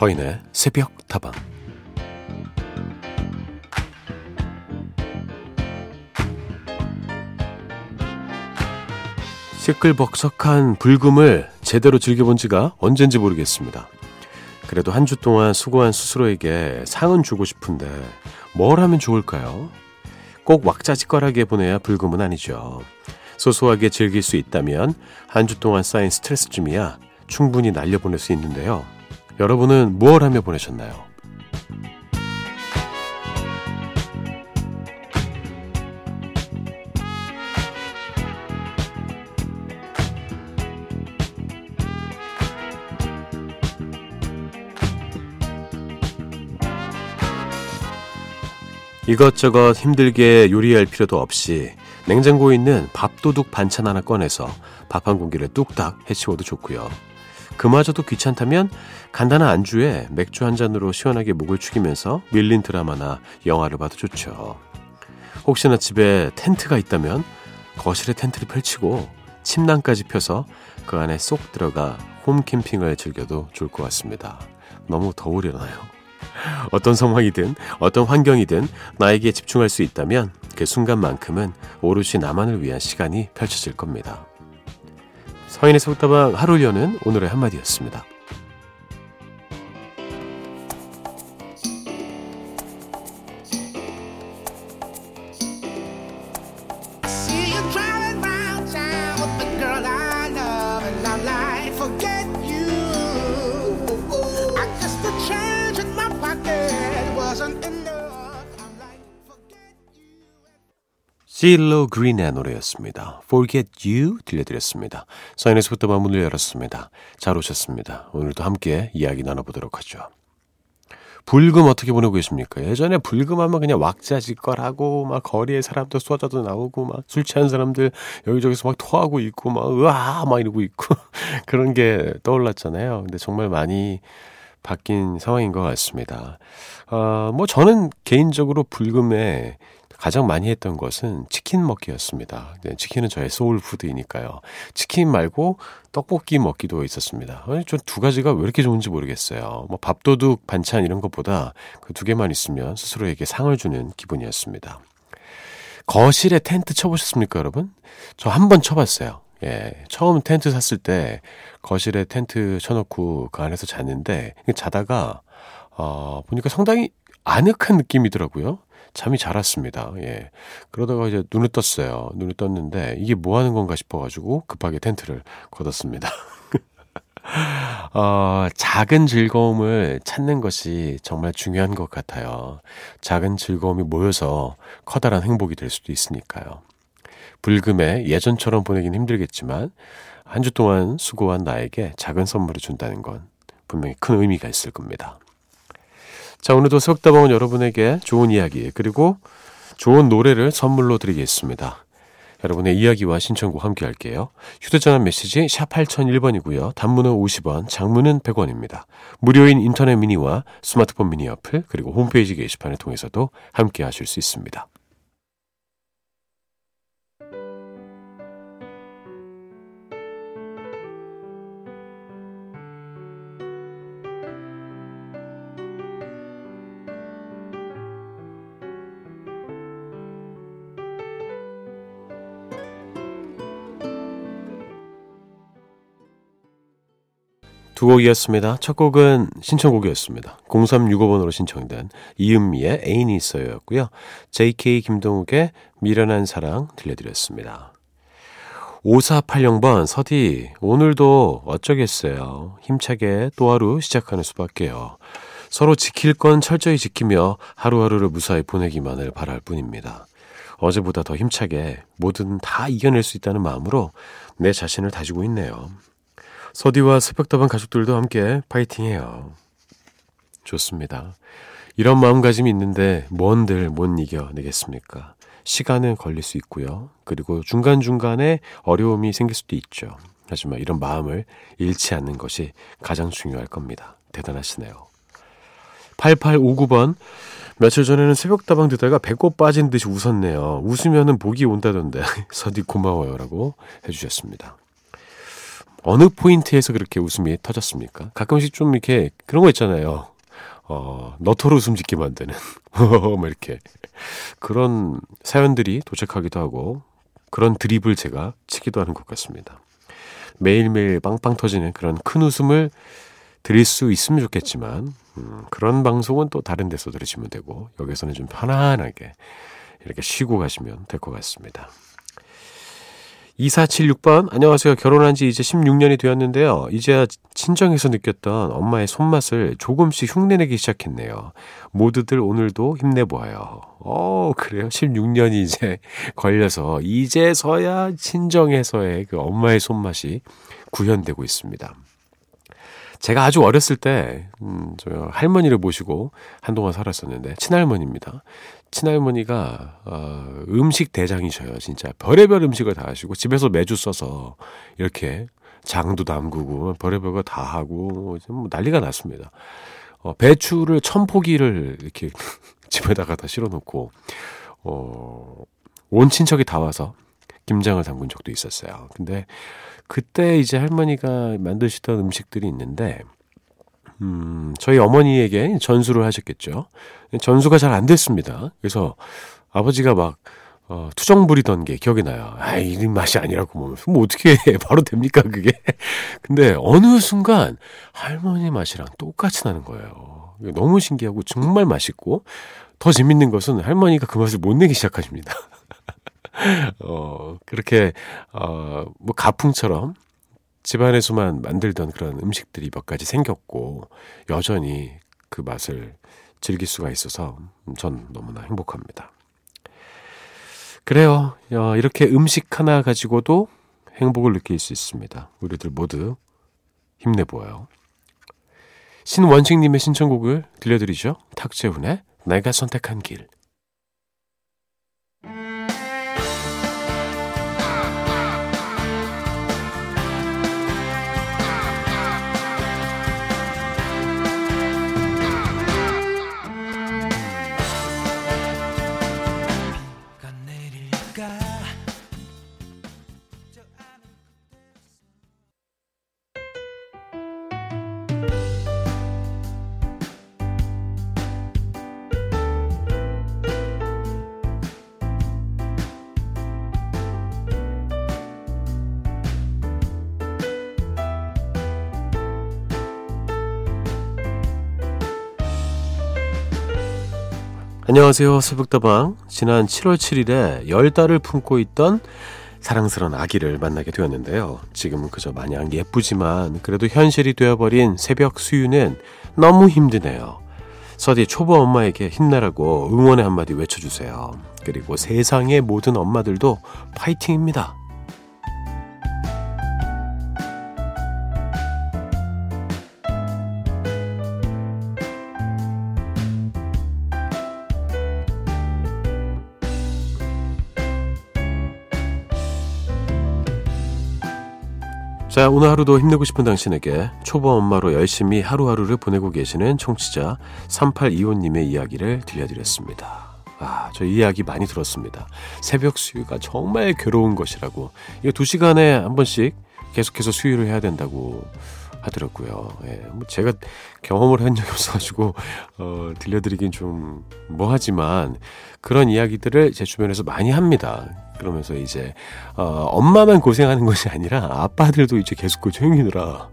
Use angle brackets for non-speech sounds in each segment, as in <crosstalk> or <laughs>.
서인의 새벽 다방 시끌벅석한 불금을 제대로 즐겨본 지가 언젠지 모르겠습니다. 그래도 한 주 동안 수고한 스스로에게 상은 주고 싶은데 뭘 하면 좋을까요? 꼭 왁자지껄하게 보내야 불금은 아니죠. 소소하게 즐길 수 있다면 한 주 동안 쌓인 스트레스쯤이야 충분히 날려보낼 수 있는데요. 여러분은 무엇 하며 보내셨나요? 이것저것 힘들게 요리할 필요도 없이 냉장고에 있는 밥도둑 반찬 하나 꺼내서 밥 한 공기를 뚝딱 해치워도 좋고요. 그마저도 귀찮다면 간단한 안주에 맥주 한 잔으로 시원하게 목을 축이면서 밀린 드라마나 영화를 봐도 좋죠. 혹시나 집에 텐트가 있다면 거실에 텐트를 펼치고 침낭까지 펴서 그 안에 쏙 들어가 홈캠핑을 즐겨도 좋을 것 같습니다. 너무 더우려나요? <laughs> 어떤 상황이든 어떤 환경이든 나에게 집중할 수 있다면 그 순간만큼은 오롯이 나만을 위한 시간이 펼쳐질 겁니다. 서인의 속다방 하루 여는 오늘의 한마디였습니다. 실로 그린의 노래였습니다. Forget You 들려드렸습니다. 사인에서부터 마문을 열었습니다. 잘 오셨습니다. 오늘도 함께 이야기 나눠보도록 하죠. 불금 어떻게 보내고 계십니까? 예전에 불금하면 그냥 왁자지껄하고 막 거리에 사람들 쏟아져 나오고 막 술 취한 사람들 여기저기서 막 토하고 있고 막 으아 막 이러고 있고 <laughs> 그런 게 떠올랐잖아요. 근데 정말 많이 바뀐 상황인 것 같습니다. 어, 뭐 저는 개인적으로 불금에 가장 많이 했던 것은 치킨 먹기였습니다. 네, 치킨은 저의 소울푸드이니까요. 치킨 말고 떡볶이 먹기도 있었습니다. 전 두 가지가 왜 이렇게 좋은지 모르겠어요. 뭐 밥도둑 반찬 이런 것보다 그 두 개만 있으면 스스로에게 상을 주는 기분이었습니다. 거실에 텐트 쳐보셨습니까, 여러분? 저 한 번 쳐봤어요. 예, 처음 텐트 샀을 때 거실에 텐트 쳐놓고 그 안에서 잤는데 자다가 어, 보니까 상당히 아늑한 느낌이더라고요. 잠이 잘 왔습니다. 예. 그러다가 이제 눈을 떴어요. 눈을 떴는데 이게 뭐 하는 건가 싶어가지고 급하게 텐트를 걷었습니다. <laughs> 어, 작은 즐거움을 찾는 것이 정말 중요한 것 같아요. 작은 즐거움이 모여서 커다란 행복이 될 수도 있으니까요. 불금에 예전처럼 보내긴 힘들겠지만 한 주 동안 수고한 나에게 작은 선물을 준다는 건 분명히 큰 의미가 있을 겁니다. 자, 오늘도 석다방은 여러분에게 좋은 이야기, 그리고 좋은 노래를 선물로 드리겠습니다. 여러분의 이야기와 신청곡 함께 할게요. 휴대전화 메시지 샵 8001번이고요. 단문은 50원, 장문은 100원입니다. 무료인 인터넷 미니와 스마트폰 미니 어플, 그리고 홈페이지 게시판을 통해서도 함께 하실 수 있습니다. 두 곡이었습니다. 첫 곡은 신청곡이었습니다. 0365번으로 신청된 이은미의 애인이 있어요 였고요. JK 김동욱의 미련한 사랑 들려드렸습니다. 5480번 서디 오늘도 어쩌겠어요. 힘차게 또 하루 시작하는 수밖에요. 서로 지킬 건 철저히 지키며 하루하루를 무사히 보내기만을 바랄 뿐입니다. 어제보다 더 힘차게 뭐든 다 이겨낼 수 있다는 마음으로 내 자신을 다지고 있네요. 서디와 새벽다방 가족들도 함께 파이팅해요. 좋습니다. 이런 마음가짐이 있는데 뭔들 못 이겨내겠습니까? 시간은 걸릴 수 있고요. 그리고 중간중간에 어려움이 생길 수도 있죠. 하지만 이런 마음을 잃지 않는 것이 가장 중요할 겁니다. 대단하시네요. 8859번 며칠 전에는 새벽다방 듣다가 배꼽 빠진 듯이 웃었네요. 웃으면 복이 온다던데 <laughs> 서디 고마워요 라고 해주셨습니다. 어느 포인트에서 그렇게 웃음이 터졌습니까? 가끔씩 좀 이렇게 그런 거 있잖아요. 어, 너토로 웃음 짓게 만드는. <laughs> 뭐 이렇게. 그런 사연들이 도착하기도 하고 그런 드립을 제가 치기도 하는 것 같습니다. 매일매일 빵빵 터지는 그런 큰 웃음을 드릴 수 있으면 좋겠지만 음, 그런 방송은 또 다른 데서 들으시면 되고 여기서는 좀 편안하게 이렇게 쉬고 가시면 될 것 같습니다. 2476번, 안녕하세요. 결혼한 지 이제 16년이 되었는데요. 이제야 친정에서 느꼈던 엄마의 손맛을 조금씩 흉내내기 시작했네요. 모두들 오늘도 힘내보아요. 어, 그래요? 16년이 이제 <laughs> 걸려서 이제서야 친정에서의 그 엄마의 손맛이 구현되고 있습니다. 제가 아주 어렸을 때, 음, 저 할머니를 모시고 한동안 살았었는데, 친할머니입니다. 친할머니가, 어, 음식 대장이셔요. 진짜. 별의별 음식을 다 하시고, 집에서 매주 써서, 이렇게 장도 담그고, 별의별 거 다 하고, 뭐 난리가 났습니다. 어, 배추를 천 포기를 이렇게 <laughs> 집에다가 다 실어 놓고, 어, 온 친척이 다 와서 김장을 담근 적도 있었어요. 근데 그때 이제 할머니가 만드시던 음식들이 있는데, 음, 저희 어머니에게 전수를 하셨겠죠. 전수가 잘 안 됐습니다. 그래서 아버지가 막, 어, 투정 부리던 게 기억이 나요. 아, 이 맛이 아니라고 뭐, 뭐 어떻게 해. <laughs> 바로 됩니까, 그게? 근데 어느 순간 할머니 맛이랑 똑같이 나는 거예요. 너무 신기하고 정말 맛있고, 더 재밌는 것은 할머니가 그 맛을 못 내기 시작하십니다. <laughs> 어, 그렇게, 어, 뭐, 가풍처럼 집안에서만 만들던 그런 음식들이 몇 가지 생겼고, 여전히 그 맛을 즐길 수가 있어서 전 너무나 행복합니다. 그래요. 어, 이렇게 음식 하나 가지고도 행복을 느낄 수 있습니다. 우리들 모두 힘내보아요. 신원식님의 신청곡을 들려드리죠. 탁재훈의 내가 선택한 길. 안녕하세요. 새벽다방. 지난 7월 7일에 열 달을 품고 있던 사랑스러운 아기를 만나게 되었는데요. 지금은 그저 마냥 예쁘지만 그래도 현실이 되어버린 새벽 수유는 너무 힘드네요. 서디 초보 엄마에게 힘내라고 응원의 한마디 외쳐주세요. 그리고 세상의 모든 엄마들도 파이팅입니다. 오늘 하루도 힘내고 싶은 당신에게 초보 엄마로 열심히 하루하루를 보내고 계시는 청취자 3825님의 이야기를 들려드렸습니다. 아, 저 이야기 많이 들었습니다. 새벽 수유가 정말 괴로운 것이라고. 이거 두 시간에 한 번씩 계속해서 수유를 해야 된다고 하더라고요. 예, 뭐 제가 경험을 한 적이 없어가지고, 어, 들려드리긴 좀 뭐하지만, 그런 이야기들을 제 주변에서 많이 합니다. 그러면서 이제 어, 엄마만 고생하는 것이 아니라 아빠들도 이제 계속 그 조용히느라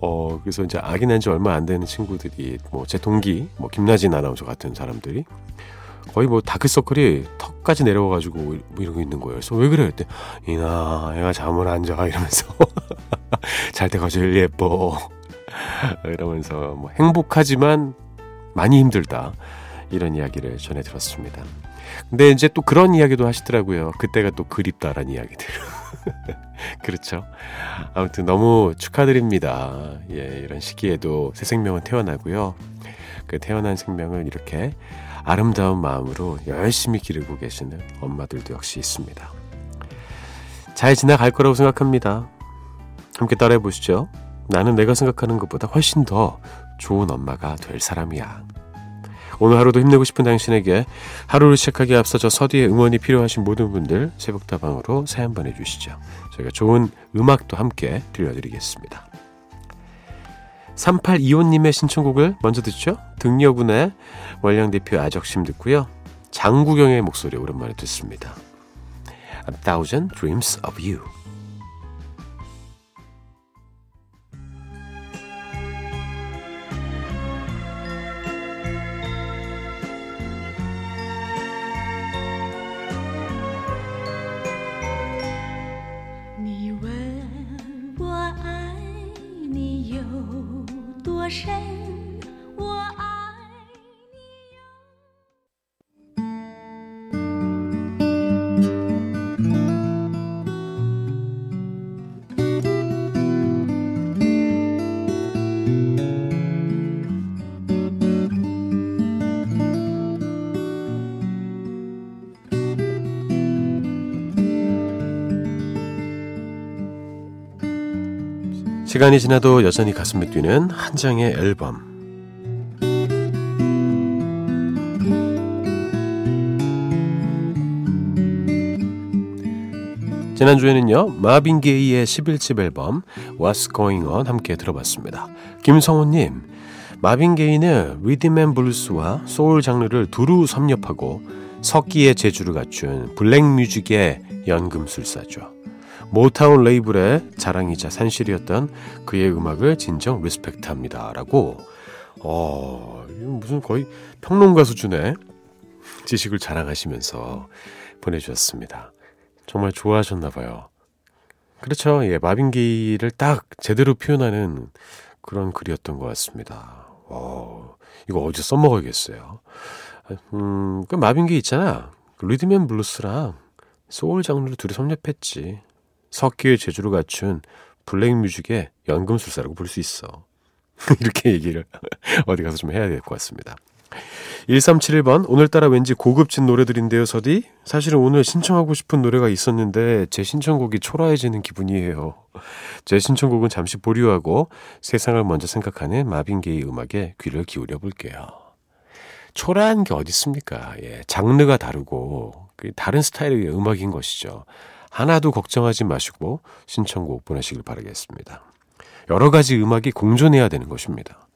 어 그래서 이제 아기 난 지 얼마 안 되는 친구들이 뭐 제 동기 뭐 김나진 아나운서 같은 사람들이 거의 뭐 다크서클이 턱까지 내려와가지고 뭐 이러고 있는 거예요. 그래서 왜 그래? 그때 이나 애가 잠을 안 자 이러면서 <laughs> <laughs> 잘 때가 제일 예뻐 <laughs> 이러면서 뭐 행복하지만 많이 힘들다 이런 이야기를 전해 들었습니다. 근데 이제 또 그런 이야기도 하시더라고요. 그때가 또 그립다라는 이야기들. <laughs> 그렇죠. 아무튼 너무 축하드립니다. 예, 이런 시기에도 새 생명은 태어나고요. 그 태어난 생명을 이렇게 아름다운 마음으로 열심히 기르고 계시는 엄마들도 역시 있습니다. 잘 지나갈 거라고 생각합니다. 함께 따라해 보시죠. 나는 내가 생각하는 것보다 훨씬 더 좋은 엄마가 될 사람이야. 오늘 하루도 힘내고 싶은 당신에게 하루를 시작하기에 앞서 저 서디의 응원이 필요하신 모든 분들 새벽다방으로 사연 보내주시죠. 저희가 좋은 음악도 함께 들려드리겠습니다. 3825님의 신청곡을 먼저 듣죠. 등려군의 월량대표 아적심 듣고요. 장구경의 목소리 오랜만에 듣습니다. A Thousand Dreams of You ' 시간이 지나도 여전히 가슴이 뛰는 한 장의 앨범' 지난주에는요, 마빈 게이의 11집 앨범 What's Going On 함께 들어봤습니다. 김성호님, 마빈 게이는 리듬 앤 블루스와 소울 장르를 두루 섭렵하고 섞기의 재주를 갖춘 black music의 연금술사죠. 모타운 레이블의 자랑이자 산실이었던 그의 음악을 진정 리스펙트합니다. 라고, 어, 무슨 거의 평론가 수준의 지식을 자랑하시면서 보내주셨습니다. 정말 좋아하셨나 봐요. 그렇죠. 예, 마빈기를 딱 제대로 표현하는 그런 글이었던 것 같습니다. 어, 이거 어디서 써먹어야겠어요. 음, 그 마빈 게이 있잖아. 그 리듬 앤 블루스랑 소울 장르를 두루 섭렵했지. 섞기의 재주를 갖춘 black music의 연금술사라고 볼 수 있어. <laughs> 이렇게 얘기를 <laughs> 어디 가서 좀 해야 될 것 같습니다. 1371번 오늘따라 왠지 고급진 노래들인데요 서디. 사실은 오늘 신청하고 싶은 노래가 있었는데 제 신청곡이 초라해지는 기분이에요. 제 신청곡은 잠시 보류하고 세상을 먼저 생각하는 마빈 게이 음악에 귀를 기울여 볼게요. 초라한 게 어디 있습니까? 예, 장르가 다르고 그 다른 스타일의 음악인 것이죠 하나도 걱정하지 마시고 신청곡 보내시길 바라겠습니다. 여러 가지 음악이 공존해야 되는 것입니다.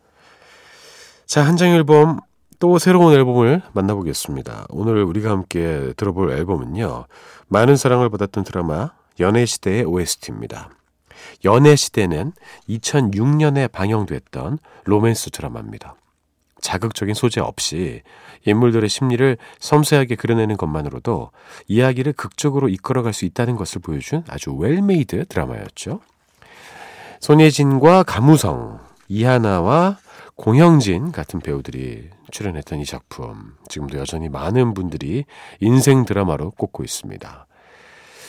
자, 한 장 앨범 또 새로운 앨범을 만나보겠습니다. 오늘 우리가 함께 들어볼 앨범은요. 많은 사랑을 받았던 드라마 연애시대의 OST입니다. 연애시대는 2006년에 방영됐던 로맨스 드라마입니다. 자극적인 소재 없이 인물들의 심리를 섬세하게 그려내는 것만으로도 이야기를 극적으로 이끌어갈 수 있다는 것을 보여준 아주 well-made 드라마였죠. 손예진과 감우성, 이하나와 공형진 같은 배우들이 출연했던 이 작품 지금도 여전히 많은 분들이 인생 드라마로 꼽고 있습니다.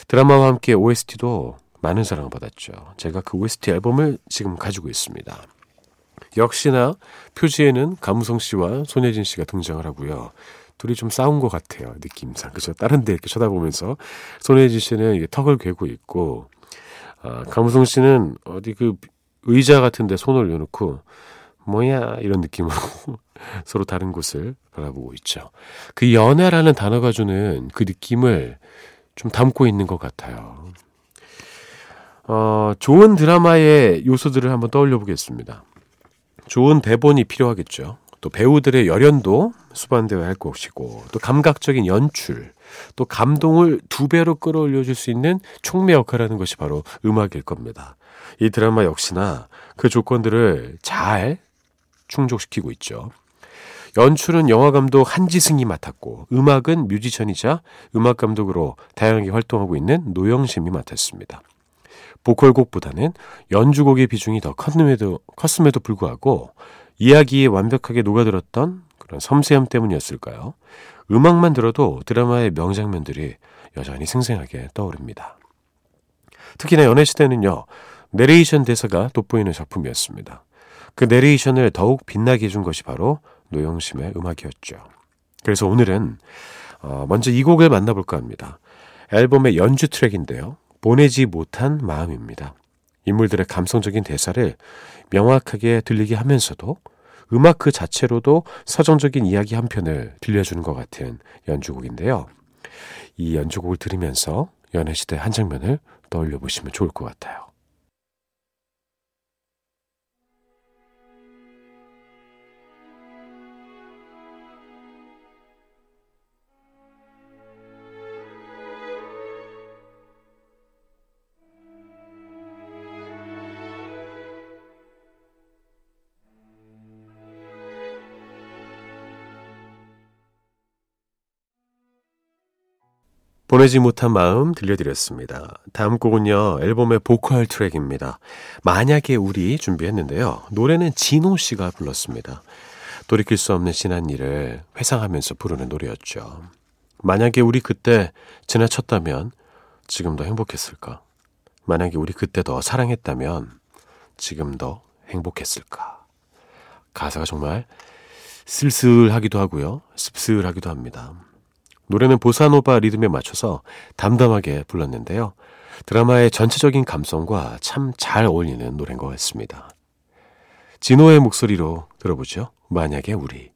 드라마와 함께 OST도 많은 사랑을 받았죠. 제가 그 OST 앨범을 지금 가지고 있습니다. 역시나 표지에는 감우성 씨와 손예진 씨가 등장을 하고요. 둘이 좀 싸운 것 같아요. 느낌상. 그죠? 다른 데 이렇게 쳐다보면서 손예진 씨는 턱을 괴고 있고, 아, 감우성 씨는 어디 그 의자 같은 데 손을 올려놓고, 뭐야, 이런 느낌으로 <laughs> 서로 다른 곳을 바라보고 있죠. 그 연애라는 단어가 주는 그 느낌을 좀 담고 있는 것 같아요. 어, 좋은 드라마의 요소들을 한번 떠올려 보겠습니다. 좋은 대본이 필요하겠죠. 또 배우들의 열연도 수반되어야 할 것이고 또 감각적인 연출 또 감동을 두 배로 끌어올려 줄 수 있는 촉매 역할하는 것이 바로 음악일 겁니다. 이 드라마 역시나 그 조건들을 잘 충족시키고 있죠. 연출은 영화 감독 한지승이 맡았고 음악은 뮤지션이자 음악 감독으로 다양하게 활동하고 있는 노영심이 맡았습니다. 보컬곡보다는 연주곡의 비중이 더 컸음에도, 컸음에도 불구하고 이야기에 완벽하게 녹아들었던 그런 섬세함 때문이었을까요? 음악만 들어도 드라마의 명장면들이 여전히 생생하게 떠오릅니다. 특히나 연애시대는요, 내레이션 대사가 돋보이는 작품이었습니다. 그 내레이션을 더욱 빛나게 해준 것이 바로 노영심의 음악이었죠. 그래서 오늘은 어, 먼저 이 곡을 만나볼까 합니다. 앨범의 연주 트랙인데요. 보내지 못한 마음입니다. 인물들의 감성적인 대사를 명확하게 들리게 하면서도 음악 그 자체로도 서정적인 이야기 한 편을 들려주는 것 같은 연주곡인데요. 이 연주곡을 들으면서 연애시대 한 장면을 떠올려 보시면 좋을 것 같아요. 보내지 못한 마음 들려드렸습니다. 다음 곡은요, 앨범의 보컬 트랙입니다. 만약에 우리 준비했는데요. 노래는 진호 씨가 불렀습니다. 돌이킬 수 없는 지난 일을 회상하면서 부르는 노래였죠. 만약에 우리 그때 지나쳤다면 지금 더 행복했을까? 만약에 우리 그때 더 사랑했다면 지금 더 행복했을까? 가사가 정말 쓸쓸하기도 하고요. 씁쓸하기도 합니다. 노래는 보사노바 리듬에 맞춰서 담담하게 불렀는데요. 드라마의 전체적인 감성과 참 잘 어울리는 노래인 것 같습니다. 진호의 목소리로 들어보죠. 만약에 우리.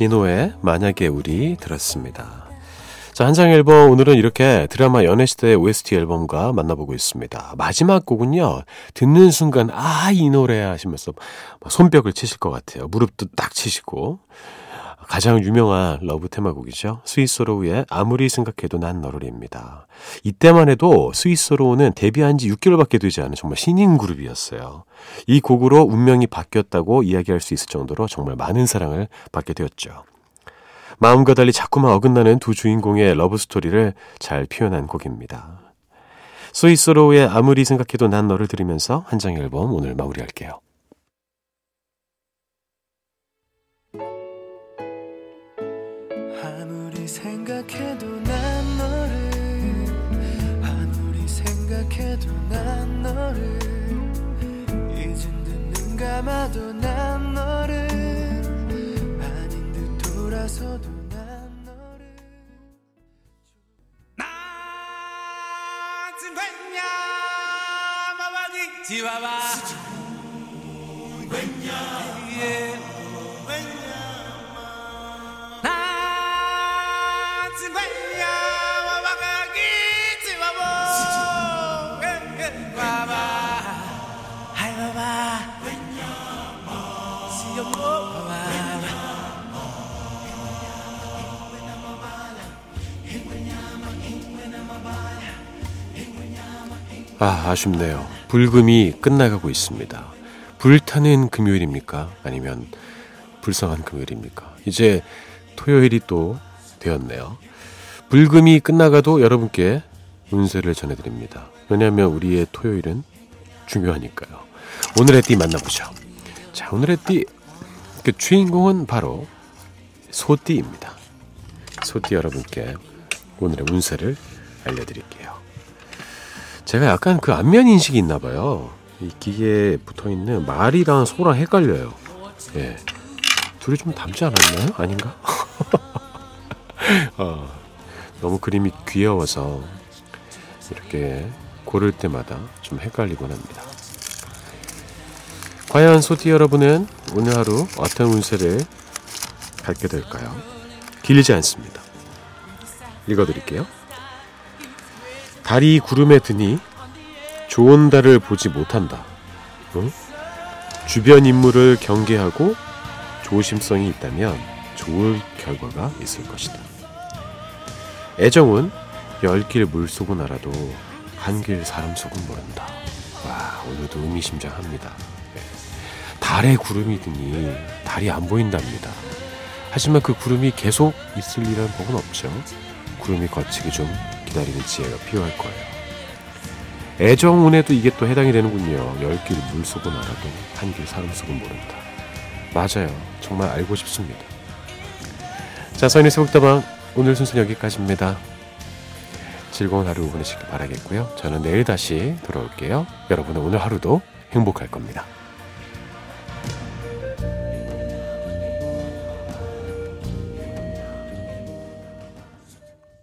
진호의 만약에 우리 들었습니다. 자, 한장 앨범 오늘은 이렇게 드라마 연애시대의 OST 앨범과 만나보고 있습니다. 마지막 곡은요, 듣는 순간, 아, 이 노래 하시면서 손뼉을 치실 것 같아요. 무릎도 딱 치시고. 가장 유명한 love 테마곡이죠. 스윗 소로우의 아무리 생각해도 난 너를입니다. 이때만 해도 스윗 소로우는 데뷔한 지 6개월밖에 되지 않은 정말 신인 그룹이었어요. 이 곡으로 운명이 바뀌었다고 이야기할 수 있을 정도로 정말 많은 사랑을 받게 되었죠. 마음과 달리 자꾸만 어긋나는 두 주인공의 러브 스토리를 잘 표현한 곡입니다. 스윗 소로우의 아무리 생각해도 난 너를 들으면서 한 장 앨범 오늘 마무리할게요. 감아도 난 너를 아닌 듯 돌아서도 난 너를 나 지금 냐? 마바디 지와바 아, 아쉽네요. 불금이 끝나가고 있습니다. 불타는 금요일입니까? 아니면 불쌍한 금요일입니까? 이제 토요일이 또 되었네요. 불금이 끝나가도 여러분께 운세를 전해드립니다. 왜냐하면 우리의 토요일은 중요하니까요. 오늘의 띠 만나보죠. 자, 오늘의 띠. 그 주인공은 바로 소띠입니다. 소띠 여러분께 오늘의 운세를 알려드릴게요. 제가 약간 그 안면 인식이 있나 봐요. 이 기계에 붙어 있는 말이랑 소랑 헷갈려요. 예. 둘이 좀 닮지 않았나요? 아닌가? <laughs> 어, 너무 그림이 귀여워서 이렇게 고를 때마다 좀 헷갈리곤 합니다. 과연 소티 여러분은 오늘 하루 어떤 운세를 갖게 될까요? 길지 않습니다. 읽어드릴게요. 달이 구름에 드니 좋은 달을 보지 못한다. 응? 주변 인물을 경계하고 조심성이 있다면 좋을 결과가 있을 것이다. 애정은 열길 물속은 알아도 한길 사람 속은 모른다. 와, 오늘도 의미심장합니다. 네. 달에 구름이 드니 달이 안 보인답니다. 하지만 그 구름이 계속 있을 이란 법은 없죠. 구름이 거치기 좀 기다리는 지혜가 필요할 거예요. 애정운에도 이게 또 해당이 되는군요. 열 길 물속은 알아도 한 길 사람 속은 모른다. 맞아요. 정말 알고 싶습니다. 자, 서인의 새벽다방 오늘 순서는 여기까지입니다. 즐거운 하루 보내시길 바라겠고요. 저는 내일 다시 돌아올게요. 여러분의 오늘 하루도 행복할 겁니다.